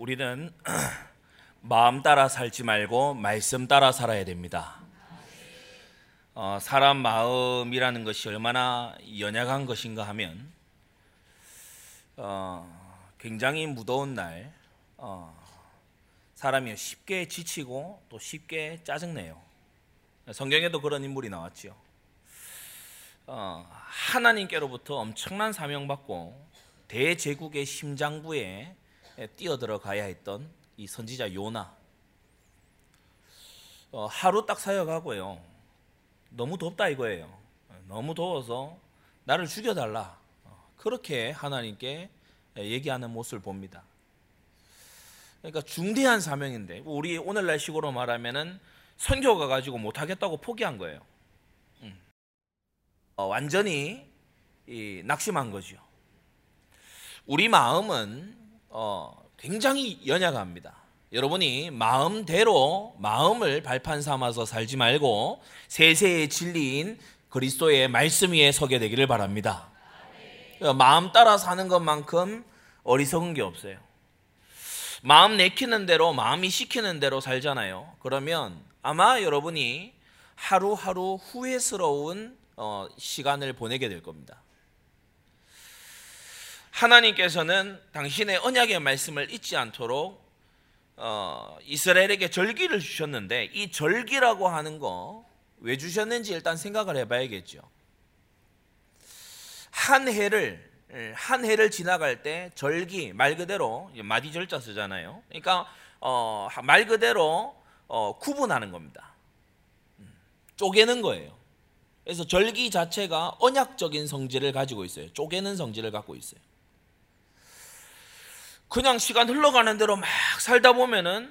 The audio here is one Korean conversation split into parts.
우리는 마음 따라 살지 말고 말씀 따라 살아야 됩니다. 어, 사람 마음이라는 것이 얼마나 연약한 것인가 하면 어, 굉장히 무더운 날 어, 사람이 쉽게 지치고 또 쉽게 짜증내요. 성경에도 그런 인물이 나왔지요. 어, 하나님께로부터 엄청난 사명받고 대제국의 심장부에 뛰어들어가야 했던 이 선지자 요나. 어, 하루 딱 사역하고요. 너무 덥다 이거예요. 너무 더워서 나를 죽여달라. 어, 그렇게 하나님께 얘기하는 모습을 봅니다. 그러니까 중대한 사명인데 우리 오늘날 식으로 말하면은 선교가 가지고 못하겠다고 포기한 거예요. 음. 어, 완전히 낙심한 거죠. 우리 마음은 어, 굉장히 연약합니다. 여러분이 마음대로 마음을 발판 삼아서 살지 말고 세세의 진리인 그리스도의 말씀 위에 서게 되기를 바랍니다. 마음 따라 사는 것만큼 어리석은 게 없어요. 마음 내키는 대로 마음이 시키는 대로 살잖아요. 그러면 아마 여러분이 하루하루 후회스러운 어, 시간을 보내게 될 겁니다. 하나님께서는 당신의 언약의 말씀을 잊지 않도록 어, 이스라엘에게 절기를 주셨는데 이 절기라고 하는 거 왜 주셨는지 일단 생각을 해봐야겠죠. 한 해를 한 해를 지나갈 때 절기 말 그대로 마디 절자 쓰잖아요. 그러니까 어, 말 그대로 어, 구분하는 겁니다. 음, 쪼개는 거예요. 그래서 절기 자체가 언약적인 성질을 가지고 있어요. 쪼개는 성질을 갖고 있어요. 그냥 시간 흘러가는 대로 막 살다 보면은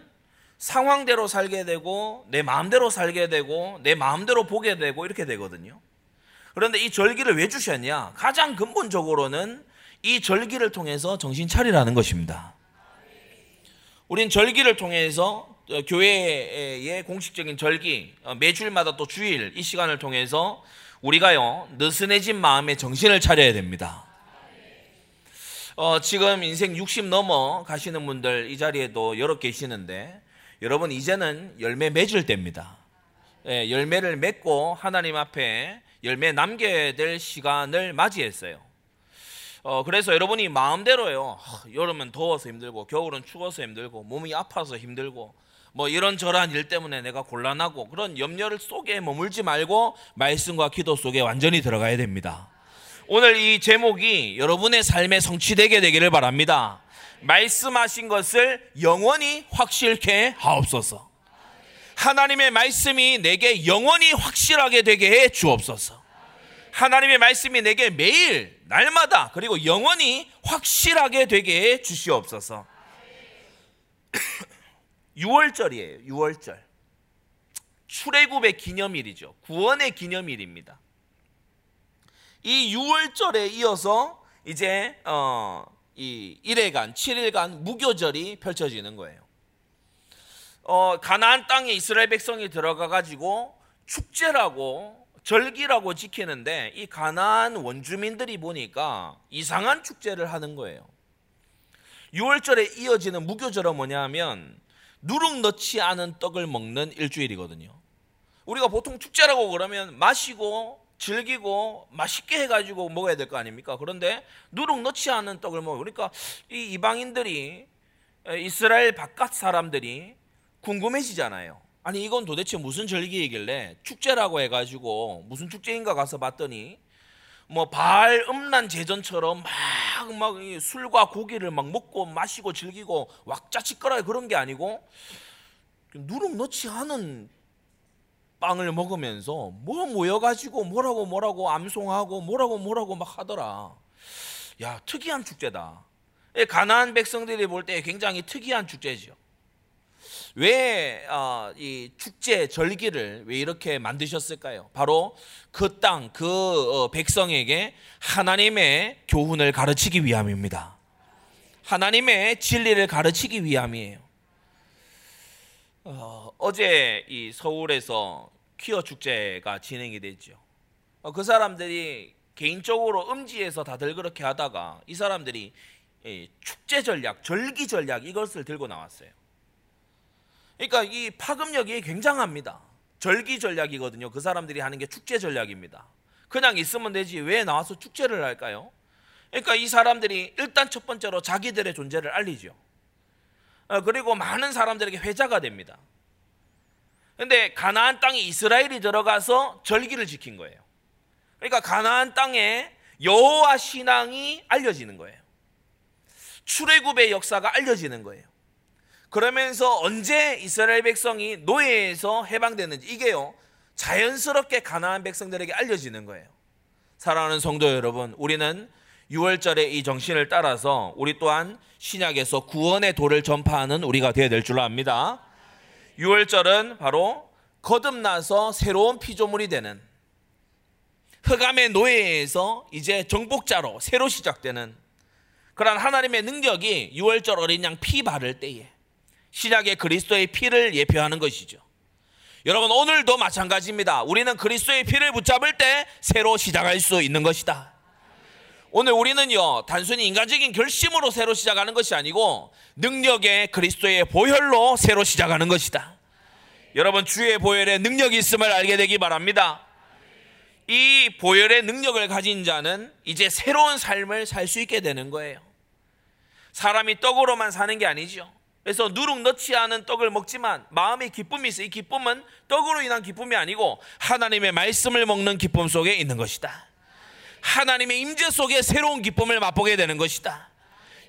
상황대로 살게 되고 내 마음대로 살게 되고 내 마음대로 보게 되고 이렇게 되거든요. 그런데 이 절기를 왜 주셨냐? 가장 근본적으로는 이 절기를 통해서 정신 차리라는 것입니다. 우린 절기를 통해서 교회의 공식적인 절기 어, 매주일마다 또 주일 이 시간을 통해서 우리가요 느슨해진 마음에 정신을 차려야 됩니다. 어, 지금 인생 60 넘어 가시는 분들 이 자리에도 여러 계시는데 여러분 이제는 열매 맺을 때입니다. 예, 열매를 맺고 하나님 앞에 열매 남겨야 될 시간을 맞이했어요. 어, 그래서 여러분이 마음대로요. 여름은 더워서 힘들고 겨울은 추워서 힘들고 몸이 아파서 힘들고 뭐 이런저런 일 때문에 내가 곤란하고 그런 염려를 속에 머물지 말고 말씀과 기도 속에 완전히 들어가야 됩니다. 오늘 이 제목이 여러분의 삶에 성취되게 되기를 바랍니다. 말씀하신 것을 영원히 확실케 하옵소서. 하나님의 말씀이 내게 영원히 확실하게 되게 해 주옵소서. 하나님의 말씀이 내게 매일 날마다 그리고 영원히 확실하게 되게 해 주시옵소서. 6월절이에요. 6월절. 출애굽의 기념일이죠. 구원의 기념일입니다. 이 6월절에 이어서 이제 어, 이 1회간, 7일간 무교절이 펼쳐지는 거예요. 어, 가나안 땅에 이스라엘 백성이 들어가 가지고 축제라고 절기라고 지키는데 이 가나안 원주민들이 보니까 이상한 축제를 하는 거예요. 6월절에 이어지는 무교절은 뭐냐면 누룩 넣지 않은 떡을 먹는 일주일이거든요. 우리가 보통 축제라고 그러면 마시고 즐기고 맛있게 해가지고 먹어야 될 거 아닙니까? 그런데 누룩 넣지 않은 떡을 먹어. 그러니까 이 이방인들이 이스라엘 바깥 사람들이 궁금해지잖아요. 아니 이건 도대체 무슨 절기이길래 축제라고 해가지고 무슨 축제인가 가서 봤더니 뭐 바알 음란 제전처럼 막 막 술과 고기를 막 먹고 마시고 즐기고 왁자지껄하게 그런 게 아니고 누룩 넣지 않은 빵을 먹으면서 뭐 모여가지고 뭐라고 뭐라고 암송하고 뭐라고 뭐라고 막 하더라. 야 특이한 축제다. 가나안 백성들이 볼 때 굉장히 특이한 축제죠. 왜이 어, 축제 절기를 왜 이렇게 만드셨을까요? 바로 그 땅, 그 어, 백성에게 하나님의 교훈을 가르치기 위함입니다. 하나님의 진리를 가르치기 위함이에요. 어, 어제 이 서울에서 퀴어 축제가 진행이 됐죠. 어, 그 사람들이 개인적으로 음지에서 다들 그렇게 하다가 이 사람들이 축제 전략, 절기 전략 이것을 들고 나왔어요. 그러니까 이 파급력이 굉장합니다. 절기 전략이거든요. 그 사람들이 하는 게 축제 전략입니다. 그냥 있으면 되지 왜 나와서 축제를 할까요? 그러니까 이 사람들이 일단 첫 번째로 자기들의 존재를 알리죠. 어, 그리고 많은 사람들에게 회자가 됩니다. 근데 가나안 땅에 이스라엘이 들어가서 절기를 지킨 거예요. 그러니까 가나안 땅에 여호와 신앙이 알려지는 거예요. 출애굽의 역사가 알려지는 거예요. 그러면서 언제 이스라엘 백성이 노예에서 해방되는지 이게요. 자연스럽게 가나안 백성들에게 알려지는 거예요. 사랑하는 성도 여러분, 우리는 6월절의 이 정신을 따라서 우리 또한 신약에서 구원의 도를 전파하는 우리가 되어야 될줄 압니다. 6월절은 바로 거듭나서 새로운 피조물이 되는 흑암의 노예에서 이제 정복자로 새로 시작되는 그러한 하나님의 능력이 6월절 어린 양 피 바를 때에 신약의 그리스도의 피를 예표하는 것이죠. 여러분 오늘도 마찬가지입니다. 우리는 그리스도의 피를 붙잡을 때 새로 시작할 수 있는 것이다. 오늘 우리는요 단순히 인간적인 결심으로 새로 시작하는 것이 아니고 능력의 그리스도의 보혈로 새로 시작하는 것이다. 여러분 주의 보혈에 능력이 있음을 알게 되기 바랍니다. 이 보혈의 능력을 가진 자는 이제 새로운 삶을 살 수 있게 되는 거예요. 사람이 떡으로만 사는 게 아니죠. 그래서 누룩 넣지 않은 떡을 먹지만 마음의 기쁨이 있어. 이 기쁨은 떡으로 인한 기쁨이 아니고 하나님의 말씀을 먹는 기쁨 속에 있는 것이다. 하나님의 임재 속에 새로운 기쁨을 맛보게 되는 것이다.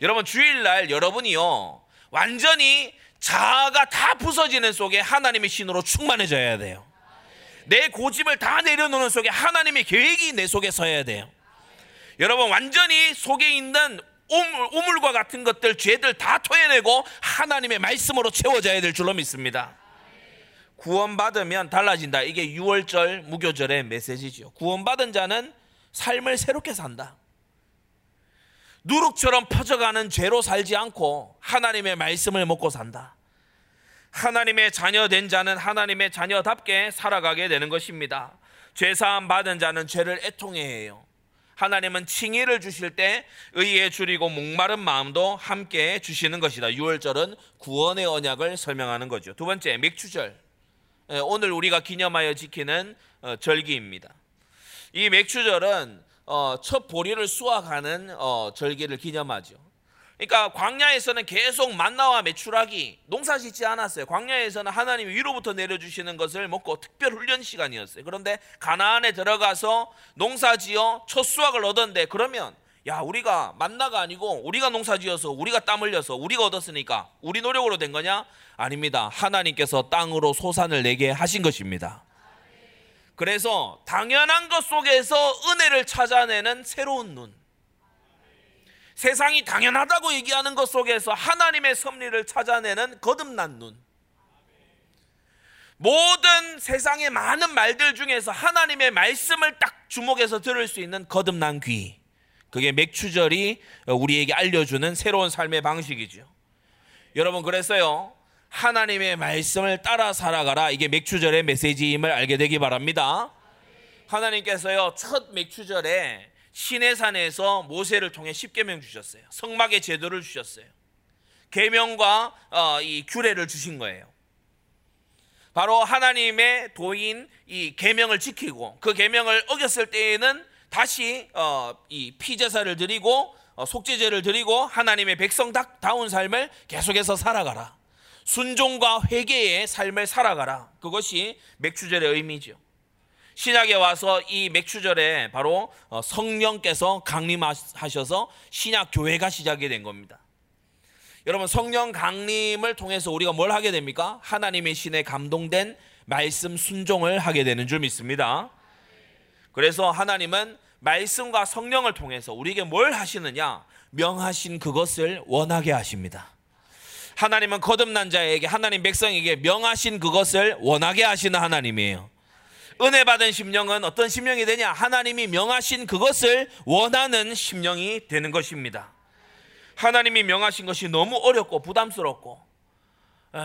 여러분 주일날 여러분이요 완전히 자아가 다 부서지는 속에 하나님의 신으로 충만해져야 돼요. 내 고집을 다 내려놓는 속에 하나님의 계획이 내 속에 서야 돼요. 여러분 완전히 속에 있는 오물, 오물과 같은 것들 죄들 다 토해내고 하나님의 말씀으로 채워져야 될 줄로 믿습니다. 구원받으면 달라진다. 이게 6월절 무교절의 메시지죠. 구원받은 자는 삶을 새롭게 산다. 누룩처럼 퍼져가는 죄로 살지 않고 하나님의 말씀을 먹고 산다. 하나님의 자녀 된 자는 하나님의 자녀답게 살아가게 되는 것입니다. 죄 사함 받은 자는 죄를 애통해 해요. 하나님은 칭의를 주실 때 의에 줄이고 목마른 마음도 함께 주시는 것이다. 6월절은 구원의 언약을 설명하는 거죠. 두 번째 맥추절. 예, 오늘 우리가 기념하여 지키는 어, 절기입니다. 이 맥추절은 어, 첫 보리를 수확하는 어, 절기를 기념하죠. 그러니까 광야에서는 계속 만나와 메추라기 농사 짓지 않았어요. 광야에서는 하나님이 위로부터 내려주시는 것을 먹고 특별 훈련 시간이었어요. 그런데 가나안에 들어가서 농사 지어 첫 수확을 얻었는데 그러면 야 우리가 만나가 아니고 우리가 농사 지어서 우리가 땀 흘려서 우리가 얻었으니까 우리 노력으로 된 거냐? 아닙니다. 하나님께서 땅으로 소산을 내게 하신 것입니다. 그래서 당연한 것 속에서 은혜를 찾아내는 새로운 눈. 세상이 당연하다고 얘기하는 것 속에서 하나님의 섭리를 찾아내는 거듭난 눈. 모든 세상의 많은 말들 중에서 하나님의 말씀을 딱 주목해서 들을 수 있는 거듭난 귀. 그게 맥추절이 우리에게 알려주는 새로운 삶의 방식이죠. 여러분, 그래서요. 하나님의 말씀을 따라 살아가라. 이게 맥추절의 메시지임을 알게 되기 바랍니다. 하나님께서요, 첫 맥추절에 시내산에서 모세를 통해 십계명 주셨어요. 성막의 제도를 주셨어요. 계명과 어, 이 규례를 주신 거예요. 바로 하나님의 도인 이 계명을 지키고 그 계명을 어겼을 때에는 다시 어, 이 피제사를 드리고 어, 속죄제를 드리고 하나님의 백성다운 삶을 계속해서 살아가라. 순종과 회개의 삶을 살아가라. 그것이 맥주절의 의미죠. 신약에 와서 이 맥주절에 바로 어, 성령께서 강림하셔서 신약 교회가 시작이 된 겁니다. 여러분 성령 강림을 통해서 우리가 뭘 하게 됩니까? 하나님의 신에 감동된 말씀 순종을 하게 되는 줄 믿습니다. 그래서 하나님은 말씀과 성령을 통해서 우리에게 뭘 하시느냐? 명하신 그것을 원하게 하십니다. 하나님은 거듭난 자에게 하나님 백성에게 명하신 그것을 원하게 하시는 하나님이에요. 은혜 받은 심령은 어떤 심령이 되냐? 하나님이 명하신 그것을 원하는 심령이 되는 것입니다. 하나님이 명하신 것이 너무 어렵고 부담스럽고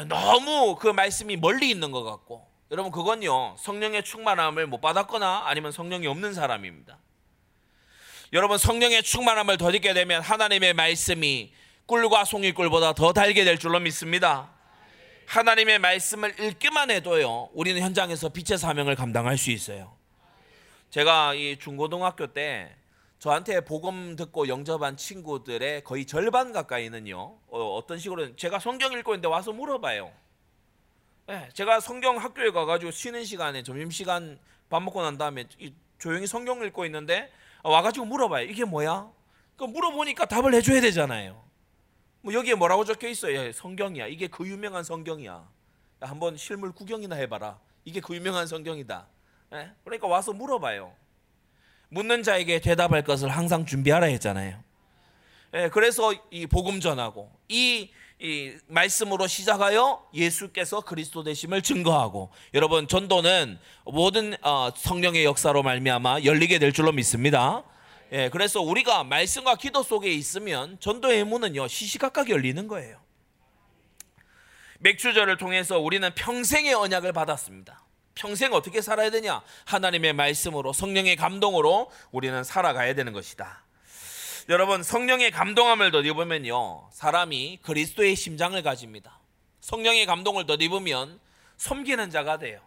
너무 그 말씀이 멀리 있는 것 같고 여러분 그건요 성령의 충만함을 못 받았거나 아니면 성령이 없는 사람입니다. 여러분 성령의 충만함을 더 잊게 되면 하나님의 말씀이 꿀과 송이꿀보다 더 달게 될 줄로 믿습니다. 하나님의 말씀을 읽기만 해도요, 우리는 현장에서 빛의 사명을 감당할 수 있어요. 제가 이 중고등학교 때 저한테 복음 듣고 영접한 친구들의 거의 절반 가까이는요, 어, 떤 식으로 제가 성경 읽고 있는데 와서 물어봐요. 네, 제가 성경 학교에 가가지고 쉬는 시간에 점심시간 밥 먹고 난 다음에 조용히 성경 읽고 있는데 와가지고 물어봐요. 이게 뭐야? 그 물어보니까 답을 해줘야 되잖아요. 뭐 여기에 뭐라고 적혀 있어요? 성경이야. 이게 그 유명한 성경이야. 한번 실물 구경이나 해봐라. 이게 그 유명한 성경이다. 예? 그러니까 와서 물어봐요. 묻는 자에게 대답할 것을 항상 준비하라 했잖아요. 예, 그래서 이 복음 전하고 이, 이 말씀으로 시작하여 예수께서 그리스도 되심을 증거하고 여러분 전도는 모든 어, 성령의 역사로 말미암아 열리게 될 줄로 믿습니다. 예, 그래서 우리가 말씀과 기도 속에 있으면 전도의 문은요 시시각각 열리는 거예요. 맥주절을 통해서 우리는 평생의 언약을 받았습니다. 평생 어떻게 살아야 되냐? 하나님의 말씀으로 성령의 감동으로 우리는 살아가야 되는 것이다. 여러분 성령의 감동함을 덧입으면요 사람이 그리스도의 심장을 가집니다. 성령의 감동을 덧입으면 섬기는 자가 돼요.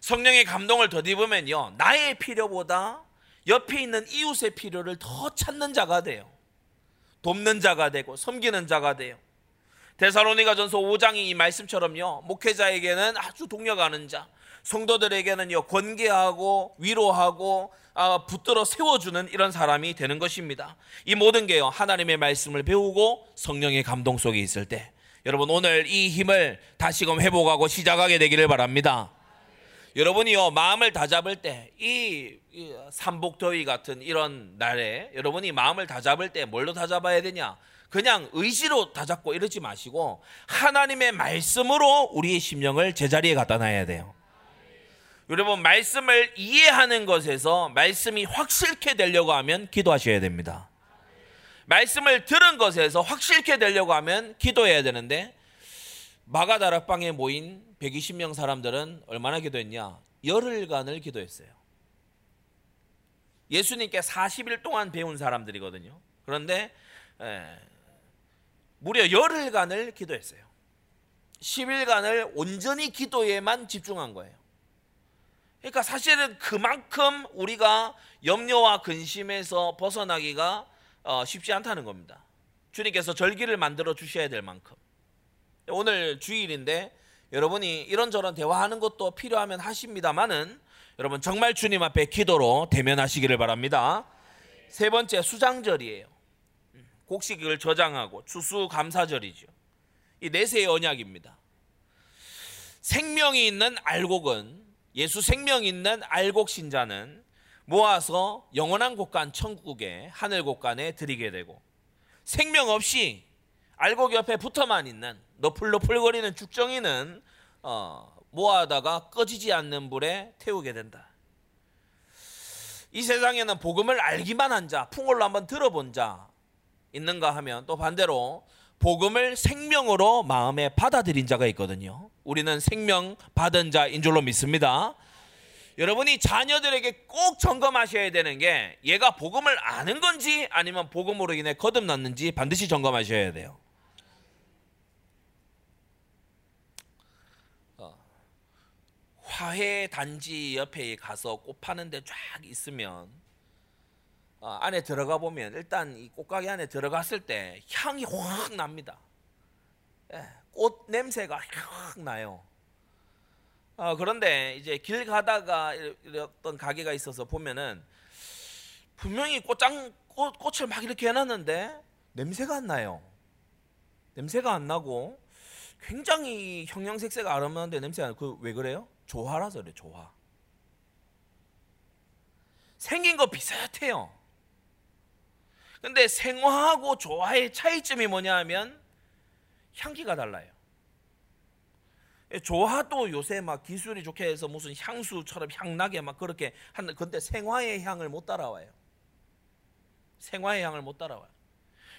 성령의 감동을 덧입으면요 나의 필요보다 옆에 있는 이웃의 필요를 더 찾는 자가 돼요. 돕는 자가 되고 섬기는 자가 돼요. 데살로니가 전서 5장이 이 말씀처럼요. 목회자에게는 아주 동력하는 자, 성도들에게는요 권계하고 위로하고 아, 붙들어 세워주는 이런 사람이 되는 것입니다. 이 모든 게요 하나님의 말씀을 배우고 성령의 감동 속에 있을 때 여러분 오늘 이 힘을 다시금 회복하고 시작하게 되기를 바랍니다. 여러분이요 마음을 다잡을 때 이 삼복더위 같은 이런 날에 여러분이 마음을 다잡을 때 뭘로 다잡아야 되냐? 그냥 의지로 다잡고 이러지 마시고 하나님의 말씀으로 우리의 심령을 제자리에 갖다 놔야 돼요. 여러분 말씀을 이해하는 것에서 말씀이 확실케 되려고 하면 기도하셔야 됩니다. 말씀을 들은 것에서 확실케 되려고 하면 기도해야 되는데 마가다락방에 모인 120명 사람들은 얼마나 기도했냐? 열흘간을 기도했어요. 예수님께 40일 동안 배운 사람들이거든요. 그런데 에, 무려 열흘간을 기도했어요. 10일간을 온전히 기도에만 집중한 거예요. 그러니까 사실은 그만큼 우리가 염려와 근심에서 벗어나기가 어, 쉽지 않다는 겁니다. 주님께서 절기를 만들어 주셔야 될 만큼. 오늘 주일인데 여러분이 이런저런 대화하는 것도 필요하면 하십니다만은 여러분 정말 주님 앞에 기도로 대면하시기를 바랍니다. 세 번째 수장절이에요. 곡식을 저장하고 추수 감사절이죠. 이 내세의 언약입니다. 생명이 있는 알곡은 예수 생명 있는 알곡 신자는 모아서 영원한 곳간 천국에 하늘 곳간에 드리게 되고 생명 없이 알곡 옆에 붙어만 있는 너플너플거리는 죽정이는 어, 모아다가 꺼지지 않는 불에 태우게 된다. 이 세상에는 복음을 알기만 한 자, 풍월로 한번 들어본 자 있는가 하면 또 반대로 복음을 생명으로 마음에 받아들인 자가 있거든요. 우리는 생명 받은 자인 줄로 믿습니다. 여러분이 자녀들에게 꼭 점검하셔야 되는 게 얘가 복음을 아는 건지 아니면 복음으로 인해 거듭났는지 반드시 점검하셔야 돼요. 화훼 단지 옆에 가서 꽃 파는데 쫙 있으면 어, 안에 들어가 보면 일단 이 꽃가게 안에 들어갔을 때 향이 확 납니다. 예, 꽃 냄새가 확 나요. 어, 그런데 이제 길 가다가 어떤 가게가 있어서 보면은 분명히 꽃장 꽃, 꽃을 막 이렇게 해놨는데 냄새가 안 나요. 냄새가 안 나고 굉장히 형형색색 아름다운데 냄새가 그왜 그래요? 조화라서 그래 조화. 생긴 거 비슷해요. 근데 생화하고 조화의 차이점이 뭐냐 하면 향기가 달라요. 조화도 요새 막 기술이 좋게 해서 무슨 향수처럼 향나게 막 그렇게 하는 근데 생화의 향을 못 따라와요. 생화의 향을 못 따라와요.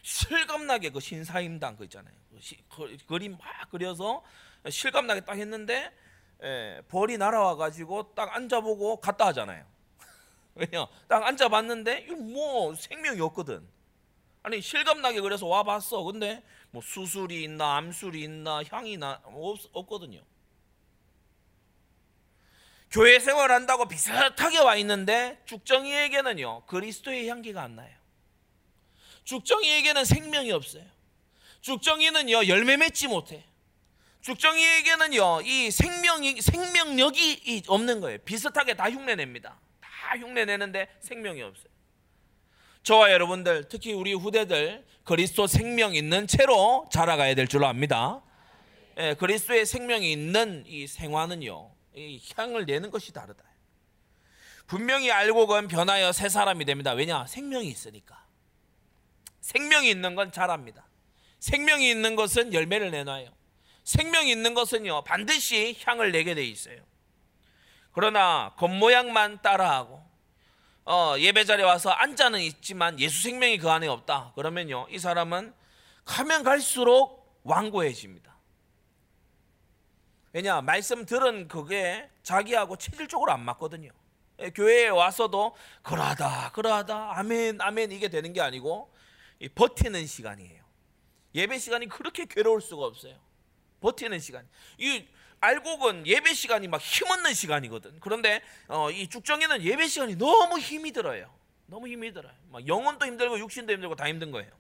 실감나게 그 신사임당 그 있잖아요. 그 그림 막 그려서 실감나게 딱 했는데 예, 벌이 날아와 가지고 딱 앉아보고 갔다 하잖아요. 왜냐? 딱 앉아봤는데 뭐 생명이 없거든. 아니 실감나게 그래서 와봤어. 근데 뭐 수술이 있나 암술이 있나 향이 나 없, 없거든요. 교회 생활한다고 비슷하게 와 있는데 죽정이에게는요 그리스도의 향기가 안 나요. 죽정이에게는 생명이 없어요. 죽정이는요 열매 맺지 못해. 죽정이에게는요 이 생명이 생명력이 없는 거예요. 비슷하게 다 흉내냅니다. 다 흉내내는데 생명이 없어요. 저와 여러분들 특히 우리 후대들 그리스도 생명 있는 채로 자라가야 될 줄 압니다. 예, 그리스도의 생명이 있는 이 생활은요 이 향을 내는 것이 다르다. 분명히 알고건 변하여 새 사람이 됩니다. 왜냐 생명이 있으니까. 생명이 있는 건 잘합니다. 생명이 있는 것은 열매를 내놔요. 생명이 있는 것은요 반드시 향을 내게 돼 있어요. 그러나 겉모양만 따라하고 어, 예배 자리에 와서 앉아는 있지만 예수 생명이 그 안에 없다. 그러면요 이 사람은 가면 갈수록 완고해집니다. 왜냐 말씀 들은 그게 자기하고 체질적으로 안 맞거든요. 예, 교회에 와서도 그러하다 그러하다 아멘 아멘 이게 되는 게 아니고 버티는 시간이에요. 예배 시간이 그렇게 괴로울 수가 없어요. 버티는 시간. 이 알곡은 예배 시간이 막 힘없는 시간이거든. 그런데 어, 이 죽정이는 예배 시간이 너무 힘이 들어요. 너무 힘이 들어요. 막 영혼도 힘들고 육신도 힘들고 다 힘든 거예요.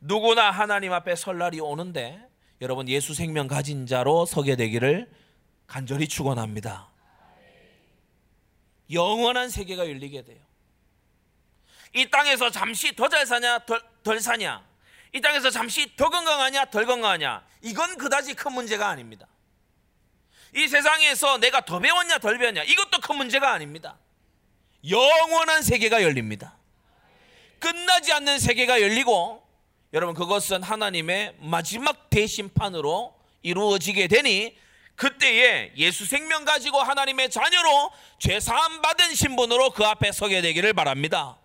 누구나 하나님 앞에 설 날이 오는데 여러분 예수 생명 가진 자로 서게 되기를 간절히 축원합니다. 영원한 세계가 열리게 돼요. 이 땅에서 잠시 더 잘 사냐 덜, 덜 사냐 이 땅에서 잠시 더 건강하냐 덜 건강하냐 이건 그다지 큰 문제가 아닙니다. 이 세상에서 내가 더 배웠냐 덜 배웠냐 이것도 큰 문제가 아닙니다. 영원한 세계가 열립니다. 끝나지 않는 세계가 열리고 여러분 그것은 하나님의 마지막 대심판으로 이루어지게 되니 그때에 예수 생명 가지고 하나님의 자녀로 죄 사함 받은 신분으로 그 앞에 서게 되기를 바랍니다.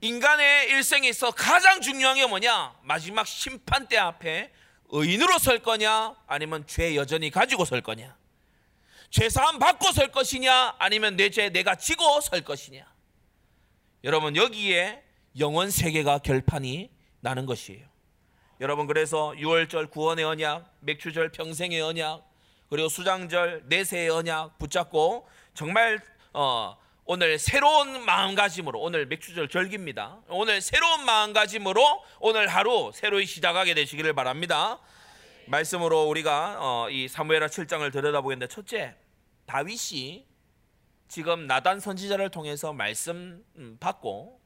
인간의 일생에 있어 가장 중요한 게 뭐냐? 마지막 심판대 앞에 의인으로 설 거냐? 아니면 죄 여전히 가지고 설 거냐? 죄 사함 받고 설 것이냐? 아니면 내 죄 내가 지고 설 것이냐? 여러분 여기에 영원 세계가 결판이 나는 것이에요. 여러분 그래서 6월절 구원의 언약, 맥주절 평생의 언약, 그리고 수장절 내세의 언약 붙잡고 정말 어, 오늘 새로운 마음가짐으로 오늘 맥주절 절기입니다. 오늘 새로운 마음가짐으로 오늘 하루 새로이 시작하게 되시기를 바랍니다. 말씀으로 우리가 어, 이 사무엘하 7장을 들여다보겠는데 첫째 다윗이 지금 나단 선지자를 통해서 말씀 음, 받고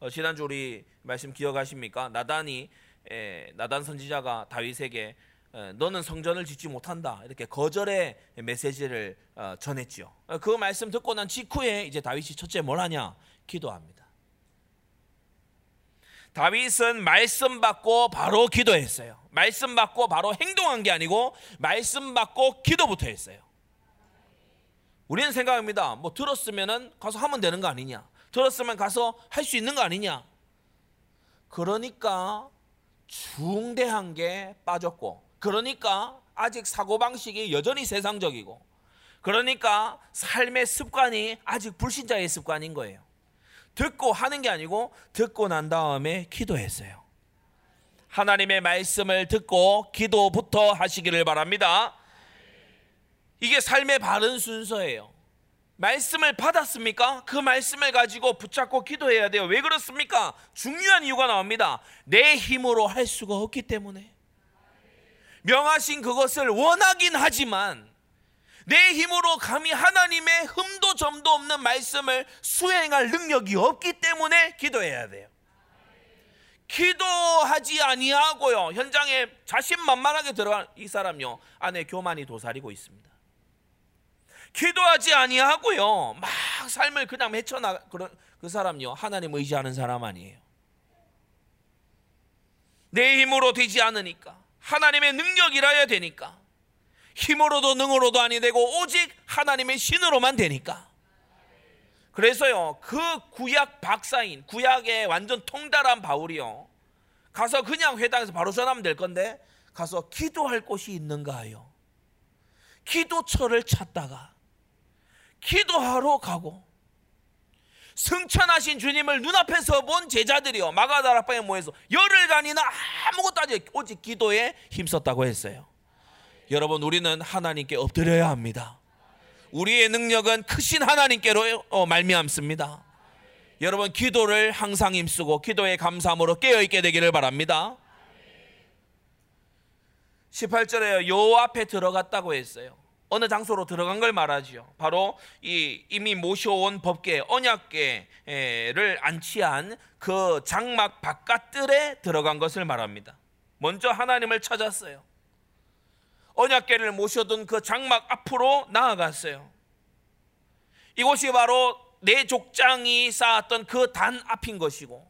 어, 지난주 우리 말씀 기억하십니까? 나단이 에, 나단 선지자가 다윗에게 에, 너는 성전을 짓지 못한다 이렇게 거절의 메시지를 어, 전했지요. 어, 그 말씀 듣고 난 직후에 이제 다윗이 첫째 뭘 하냐? 기도합니다. 다윗은 말씀 받고 바로 기도했어요. 말씀 받고 바로 행동한 게 아니고 말씀 받고 기도부터 했어요. 우리는 생각합니다. 뭐 들었으면은 가서 하면 되는 거 아니냐? 들었으면 가서 할 수 있는 거 아니냐? 그러니까 중대한 게 빠졌고, 그러니까 아직 사고방식이 여전히 세상적이고, 그러니까 삶의 습관이 아직 불신자의 습관인 거예요. 듣고 하는 게 아니고, 듣고 난 다음에 기도했어요. 하나님의 말씀을 듣고 기도부터 하시기를 바랍니다. 이게 삶의 바른 순서예요. 말씀을 받았습니까? 그 말씀을 가지고 붙잡고 기도해야 돼요. 왜 그렇습니까? 중요한 이유가 나옵니다. 내 힘으로 할 수가 없기 때문에. 명하신 그것을 원하긴 하지만 내 힘으로 감히 하나님의 흠도 점도 없는 말씀을 수행할 능력이 없기 때문에 기도해야 돼요. 기도하지 아니하고요. 현장에 자신만만하게 들어간 이 사람요. 안에 교만이 도사리고 있습니다. 기도하지 아니하고요. 막 삶을 그냥 헤쳐나 그런 그 사람요. 하나님 의지하는 사람 아니에요. 내 힘으로 되지 않으니까 하나님의 능력이라야 되니까. 힘으로도 능으로도 아니 되고 오직 하나님의 신으로만 되니까. 그래서요 그 구약 박사인 구약의 완전 통달한 바울이요. 가서 그냥 회당에서 바로 전하면 될 건데 가서 기도할 곳이 있는가요? 기도처를 찾다가 기도하러 가고 승천하신 주님을 눈앞에서 본 제자들이요 마가다락방에 모여서 열흘간이나 아무것도 하지 오직 기도에 힘썼다고 했어요. 여러분 우리는 하나님께 엎드려야 합니다. 우리의 능력은 크신 하나님께로 어, 말미암습니다. 여러분 기도를 항상 힘쓰고 기도의 감사함으로 깨어 있게 되기를 바랍니다. 18절에 요 앞에 들어갔다고 했어요. 어느 장소로 들어간 걸 말하지요. 바로 이 이미 모셔온 법계 언약계를 안치한 그 장막 바깥들에 들어간 것을 말합니다. 먼저 하나님을 찾았어요. 언약계를 모셔둔 그 장막 앞으로 나아갔어요. 이곳이 바로 내 족장이 쌓았던 그 단 앞인 것이고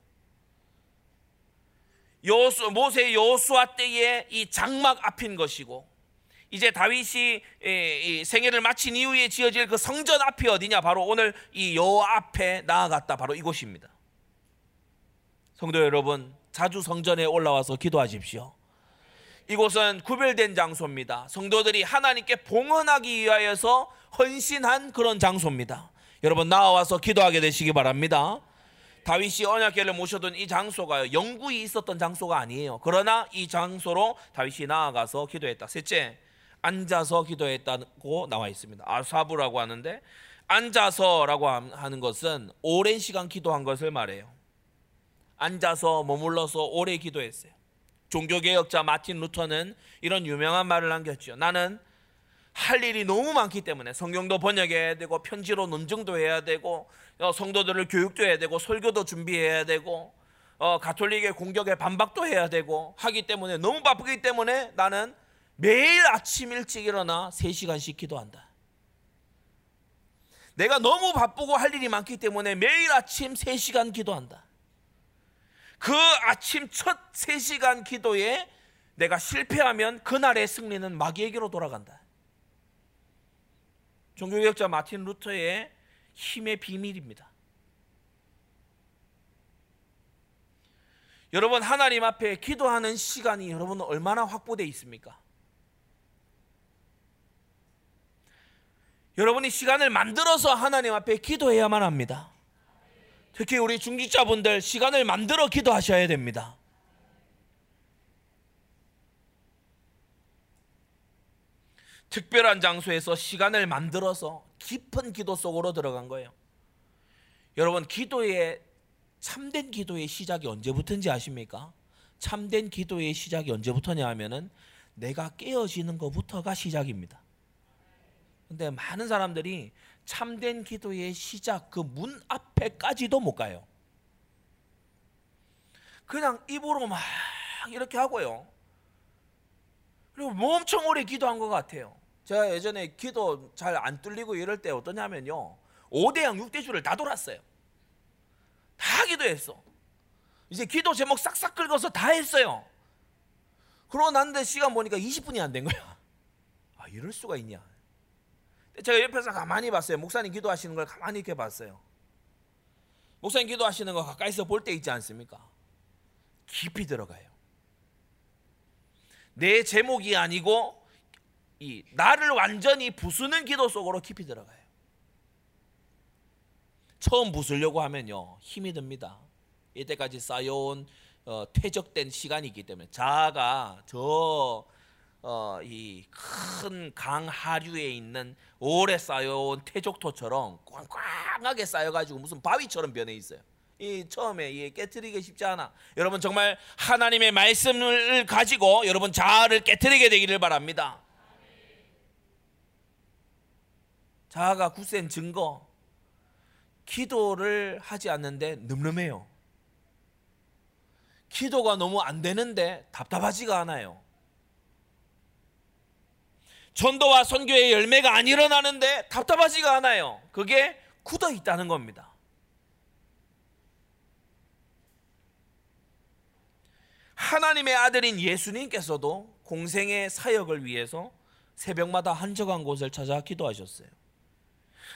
모세 여수아 때의 이 장막 앞인 것이고 이제 다윗이 생애를 마친 이후에 지어질 그 성전 앞이 어디냐? 바로 오늘 이요 앞에 나아갔다. 바로 이곳입니다. 성도 여러분, 자주 성전에 올라와서 기도하십시오. 이곳은 구별된 장소입니다. 성도들이 하나님께 봉헌하기 위하여서 헌신한 그런 장소입니다. 여러분 나와서 기도하게 되시기 바랍니다. 다윗이 언약궤를 모셔둔 이 장소가 영구히 있었던 장소가 아니에요. 그러나 이 장소로 다윗이 나아가서 기도했다. 셋째, 앉아서 기도했다고 나와 있습니다. 아사부라고 하는데 앉아서라고 하는 것은 오랜 시간 기도한 것을 말해요. 앉아서 머물러서 오래 기도했어요. 종교개혁자 마틴 루터는 이런 유명한 말을 남겼죠. 나는 할 일이 너무 많기 때문에 성경도 번역해야 되고 편지로 논증도 해야 되고 어, 성도들을 교육도 해야 되고 설교도 준비해야 되고 어, 가톨릭의 공격에 반박도 해야 되고 하기 때문에 너무 바쁘기 때문에 나는 매일 아침 일찍 일어나 3시간씩 기도한다. 내가 너무 바쁘고 할 일이 많기 때문에 매일 아침 3시간 기도한다. 그 아침 첫 3시간 기도에 내가 실패하면 그날의 승리는 마귀에게로 돌아간다. 종교개혁자 마틴 루터의 힘의 비밀입니다. 여러분 하나님 앞에 기도하는 시간이 여러분 얼마나 확보되어 있습니까? 여러분이 시간을 만들어서 하나님 앞에 기도해야만 합니다. 특히 우리 중직자분들 시간을 만들어 기도하셔야 됩니다. 특별한 장소에서 시간을 만들어서 깊은 기도 속으로 들어간 거예요. 여러분 기도의 참된 기도의 시작이 언제부터인지 아십니까? 참된 기도의 시작이 언제부터냐 하면은 내가 깨어지는 것부터가 시작입니다. 근데 많은 사람들이 참된 기도의 시작 그 문 앞에까지도 못 가요. 그냥 입으로 막 이렇게 하고요. 그리고 뭐 엄청 오래 기도한 것 같아요. 제가 예전에 기도 잘 안 뚫리고 이럴 때 어떠냐면요. 5대양 6대주를 다 돌았어요. 다 기도했어. 이제 기도 제목 싹싹 긁어서 다 했어요. 그러고 났는데 시간 보니까 20분이 안 된 거야. 아, 이럴 수가 있냐. 제가 옆에서 가만히 봤어요. 목사님 기도하시는 걸 가만히 이렇게 봤어요. 목사님 기도하시는 거 가까이서 볼 때 있지 않습니까? 깊이 들어가요. 내 제목이 아니고 이 나를 완전히 부수는 기도 속으로 깊이 들어가요. 처음 부수려고 하면요 힘이 듭니다. 이때까지 쌓여온 어, 퇴적된 시간이 있기 때문에 자아가 저 어, 이 큰 강 하류에 있는 오래 쌓여온 태족토처럼 꽝꽝하게 쌓여가지고 무슨 바위처럼 변해 있어요. 이 처음에 이 깨뜨리기 쉽지 않아. 여러분 정말 하나님의 말씀을 가지고 여러분 자아를 깨뜨리게 되기를 바랍니다. 자아가 굳센 증거. 기도를 하지 않는데 늠름해요. 기도가 너무 안 되는데 답답하지가 않아요. 전도와 선교의 열매가 안 일어나는데 답답하지가 않아요. 그게 굳어 있다는 겁니다. 하나님의 아들인 예수님께서도 공생의 사역을 위해서 새벽마다 한적한 곳을 찾아 기도하셨어요.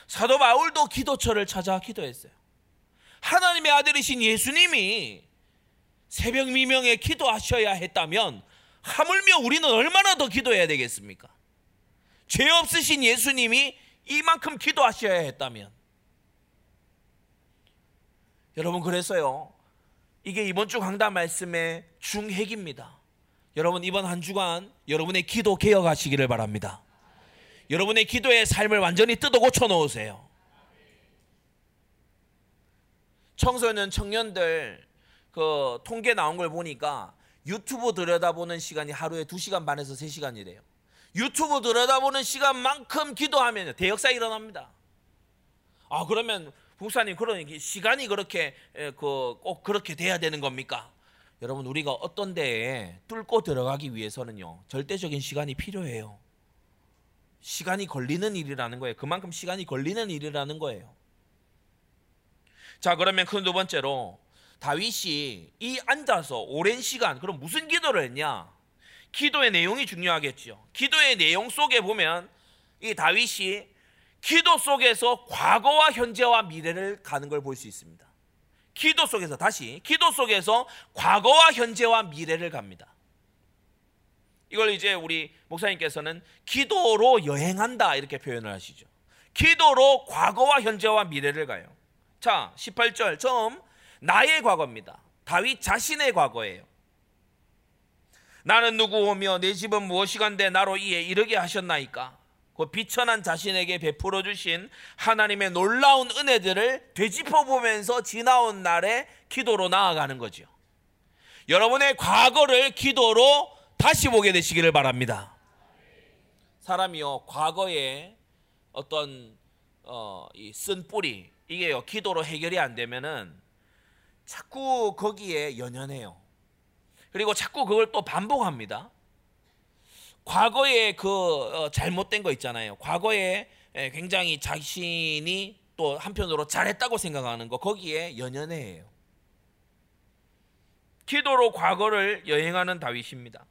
사도 바울도 기도처를 찾아 기도했어요. 하나님의 아들이신 예수님이 새벽 미명에 기도하셔야 했다면 하물며 우리는 얼마나 더 기도해야 되겠습니까? 죄 없으신 예수님이 이만큼 기도하셔야 했다면 여러분 그래서요. 이게 이번 주 강단 말씀의 중핵입니다. 여러분 이번 한 주간 여러분의 기도 개혁하시기를 바랍니다. 여러분의 기도의 삶을 완전히 뜯어 고쳐 놓으세요. 청소년 청년들 그 통계 나온 걸 보니까 유튜브 들여다보는 시간이 하루에 2시간 반에서 3시간이래요. 유튜브 들여다보는 시간만큼 기도하면 대역사 일어납니다. 아 그러면 목사님 그런 시간이 그렇게 그꼭 그렇게 돼야 되는 겁니까? 여러분 우리가 어떤 데에 뚫고 들어가기 위해서는요 절대적인 시간이 필요해요. 시간이 걸리는 일이라는 거예요. 그만큼 시간이 걸리는 일이라는 거예요. 자 그러면 그 두 번째로 다윗이 이 앉아서 오랜 시간 그럼 무슨 기도를 했냐? 기도의 내용이 중요하겠지요. 기도의 내용 속에 보면 이 다윗이 기도 속에서 과거와 현재와 미래를 가는 걸 볼 수 있습니다. 기도 속에서 다시 기도 속에서 과거와 현재와 미래를 갑니다. 이걸 이제 우리 목사님께서는 기도로 여행한다 이렇게 표현을 하시죠. 기도로 과거와 현재와 미래를 가요. 자, 18절 처음 나의 과거입니다. 다윗 자신의 과거예요. 나는 누구오며 내 집은 무엇이간데 나로 이에 이르게 하셨나이까? 그 비천한 자신에게 베풀어 주신 하나님의 놀라운 은혜들을 되짚어 보면서 지나온 날에 기도로 나아가는 거죠. 여러분의 과거를 기도로 다시 보게 되시기를 바랍니다. 사람이요 과거에 어떤 어, 쓴 뿌리 이게요 기도로 해결이 안 되면은 자꾸 거기에 연연해요. 그리고 자꾸 그걸 또 반복합니다. 과거에 그 어, 잘못된 거 있잖아요. 과거에 굉장히 자신이 또 한편으로 잘했다고 생각하는 거 거기에 연연해요. 기도로 과거를 여행하는 다윗입니다.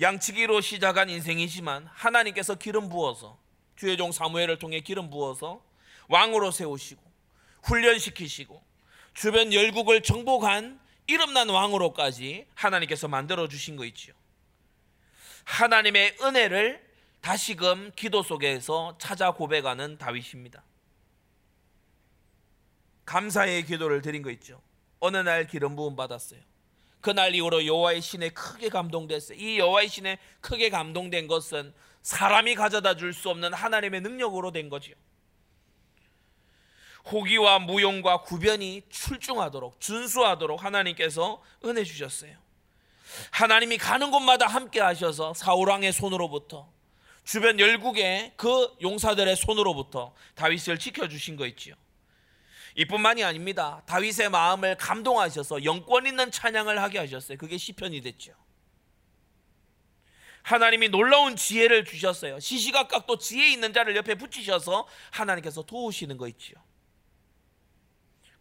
양치기로 시작한 인생이지만 하나님께서 기름 부어서 주의 종 사무엘을 통해 기름 부어서 왕으로 세우시고 훈련시키시고 주변 열국을 정복한 이름난 왕으로까지 하나님께서 만들어 주신 거 있지요. 하나님의 은혜를 다시금 기도 속에서 찾아 고백하는 다윗입니다. 감사의 기도를 드린 거 있죠. 어느 날 기름 부음 받았어요. 그날 이후로 여호와의 신에 크게 감동됐어요. 이 여호와의 신에 크게 감동된 것은 사람이 가져다 줄 수 없는 하나님의 능력으로 된 거지요. 호기와 무용과 구변이 출중하도록 준수하도록 하나님께서 은혜 주셨어요. 하나님이 가는 곳마다 함께 하셔서 사울 왕의 손으로부터 주변 열국의 그 용사들의 손으로부터 다윗을 지켜 주신 거 있지요. 이뿐만이 아닙니다. 다윗의 마음을 감동하셔서 영권 있는 찬양을 하게 하셨어요. 그게 시편이 됐죠. 하나님이 놀라운 지혜를 주셨어요. 시시각각 또 지혜 있는 자를 옆에 붙이셔서 하나님께서 도우시는 거 있지요.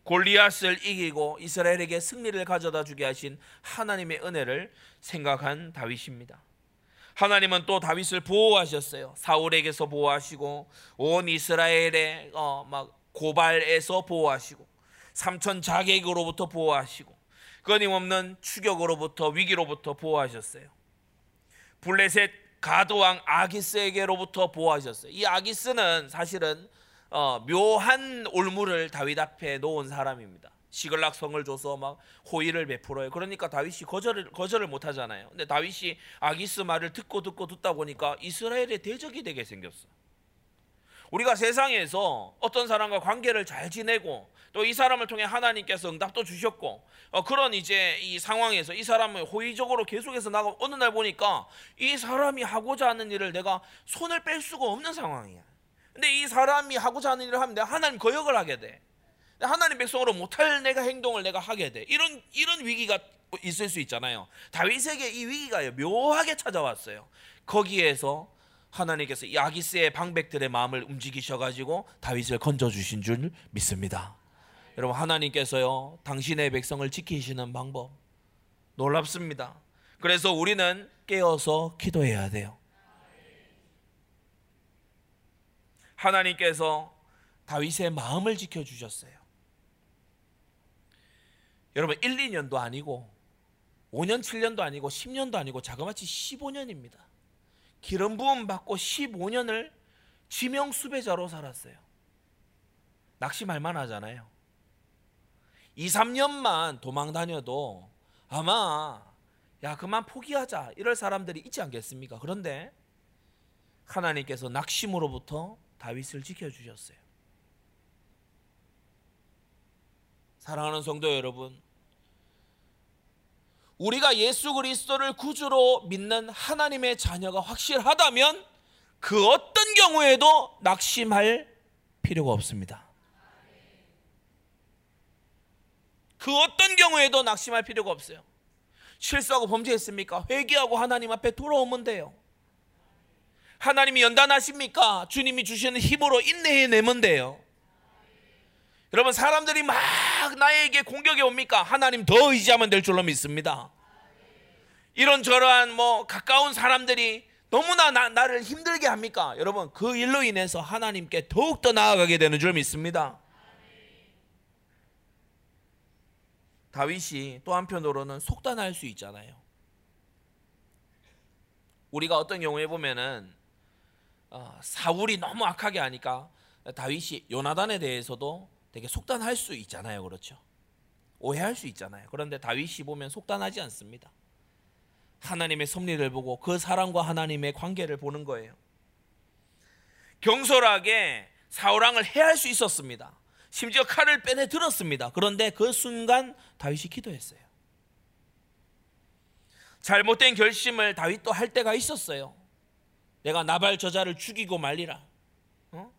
골리앗을 이기고 이스라엘에게 승리를 가져다 주게 하신 하나님의 은혜를 생각한 다윗입니다. 하나님은 또 다윗을 보호하셨어요. 사울에게서 보호하시고 온 이스라엘의 어, 막 고발에서 보호하시고 삼천 자객으로부터 보호하시고 끊임없는 추격으로부터 위기로부터 보호하셨어요. 블레셋 가드왕 아기스에게로부터 보호하셨어요. 이 아기스는 사실은 어, 묘한 올무를 다윗 앞에 놓은 사람입니다. 시글락 성을 줘서 막 호의를 베풀어요. 그러니까 다윗이 거절을 거절을 못 하잖아요. 근데 다윗이 아기스 말을 듣고 듣고 듣다 보니까 이스라엘의 대적이 되게 생겼어. 우리가 세상에서 어떤 사람과 관계를 잘 지내고 또 이 사람을 통해 하나님께서 응답도 주셨고 어, 그런 이제 이 상황에서 이 사람을 호의적으로 계속해서 나가 어느 날 보니까 이 사람이 하고자 하는 일을 내가 손을 뺄 수가 없는 상황이야. 근데 이 사람이 하고자 하는 일을 하면 내가 하나님 거역을 하게 돼. 하나님 백성으로 못할 내가 행동을 내가 하게 돼. 이런 이런 위기가 있을 수 있잖아요. 다윗에게 이 위기가 묘하게 찾아왔어요. 거기에서 하나님께서 이 아기스의 방백들의 마음을 움직이셔 가지고 다윗을 건져 주신 줄 믿습니다. 여러분 하나님께서요 당신의 백성을 지키시는 방법 놀랍습니다. 그래서 우리는 깨어서 기도해야 돼요. 하나님께서 다윗의 마음을 지켜 주셨어요. 여러분 1, 2년도 아니고 5년, 7년도 아니고 10년도 아니고 자그마치 15년입니다. 기름 부음 받고 15년을 지명 수배자로 살았어요. 낙심할 만하잖아요. 2, 3년만 도망 다녀도 아마 야 그만 포기하자 이럴 사람들이 있지 않겠습니까? 그런데 하나님께서 낙심으로부터 다윗을 지켜주셨어요. 사랑하는 성도 여러분, 우리가 예수 그리스도를 구주로 믿는 하나님의 자녀가 확실하다면 그 어떤 경우에도 낙심할 필요가 없습니다. 그 어떤 경우에도 낙심할 필요가 없어요. 실수하고 범죄했습니까? 회개하고 하나님 앞에 돌아오면 돼요. 하나님이 연단하십니까? 주님이 주시는 힘으로 인내해내면 돼요. 여러분 사람들이 막 나에게 공격이 옵니까? 하나님 더 의지하면 될 줄로 믿습니다. 이런 저러한 뭐 가까운 사람들이 너무나 나, 나를 힘들게 합니까? 여러분 그 일로 인해서 하나님께 더욱 더 나아가게 되는 줄 믿습니다. 다윗이 또 한편으로는 속단할 수 있잖아요. 우리가 어떤 경우에 보면은 어, 사울이 너무 악하게 하니까 다윗이 요나단에 대해서도 되게 속단할 수 있잖아요. 그렇죠? 오해할 수 있잖아요. 그런데 다윗이 보면 속단하지 않습니다. 하나님의 섭리를 보고 그 사람과 하나님의 관계를 보는 거예요. 경솔하게 사울왕을 해할 수 있었습니다. 심지어 칼을 빼내 들었습니다. 그런데 그 순간 다윗이 기도했어요. 잘못된 결심을 다윗도 할 때가 있었어요. 내가 나발 저자를 죽이고 말리라. 어?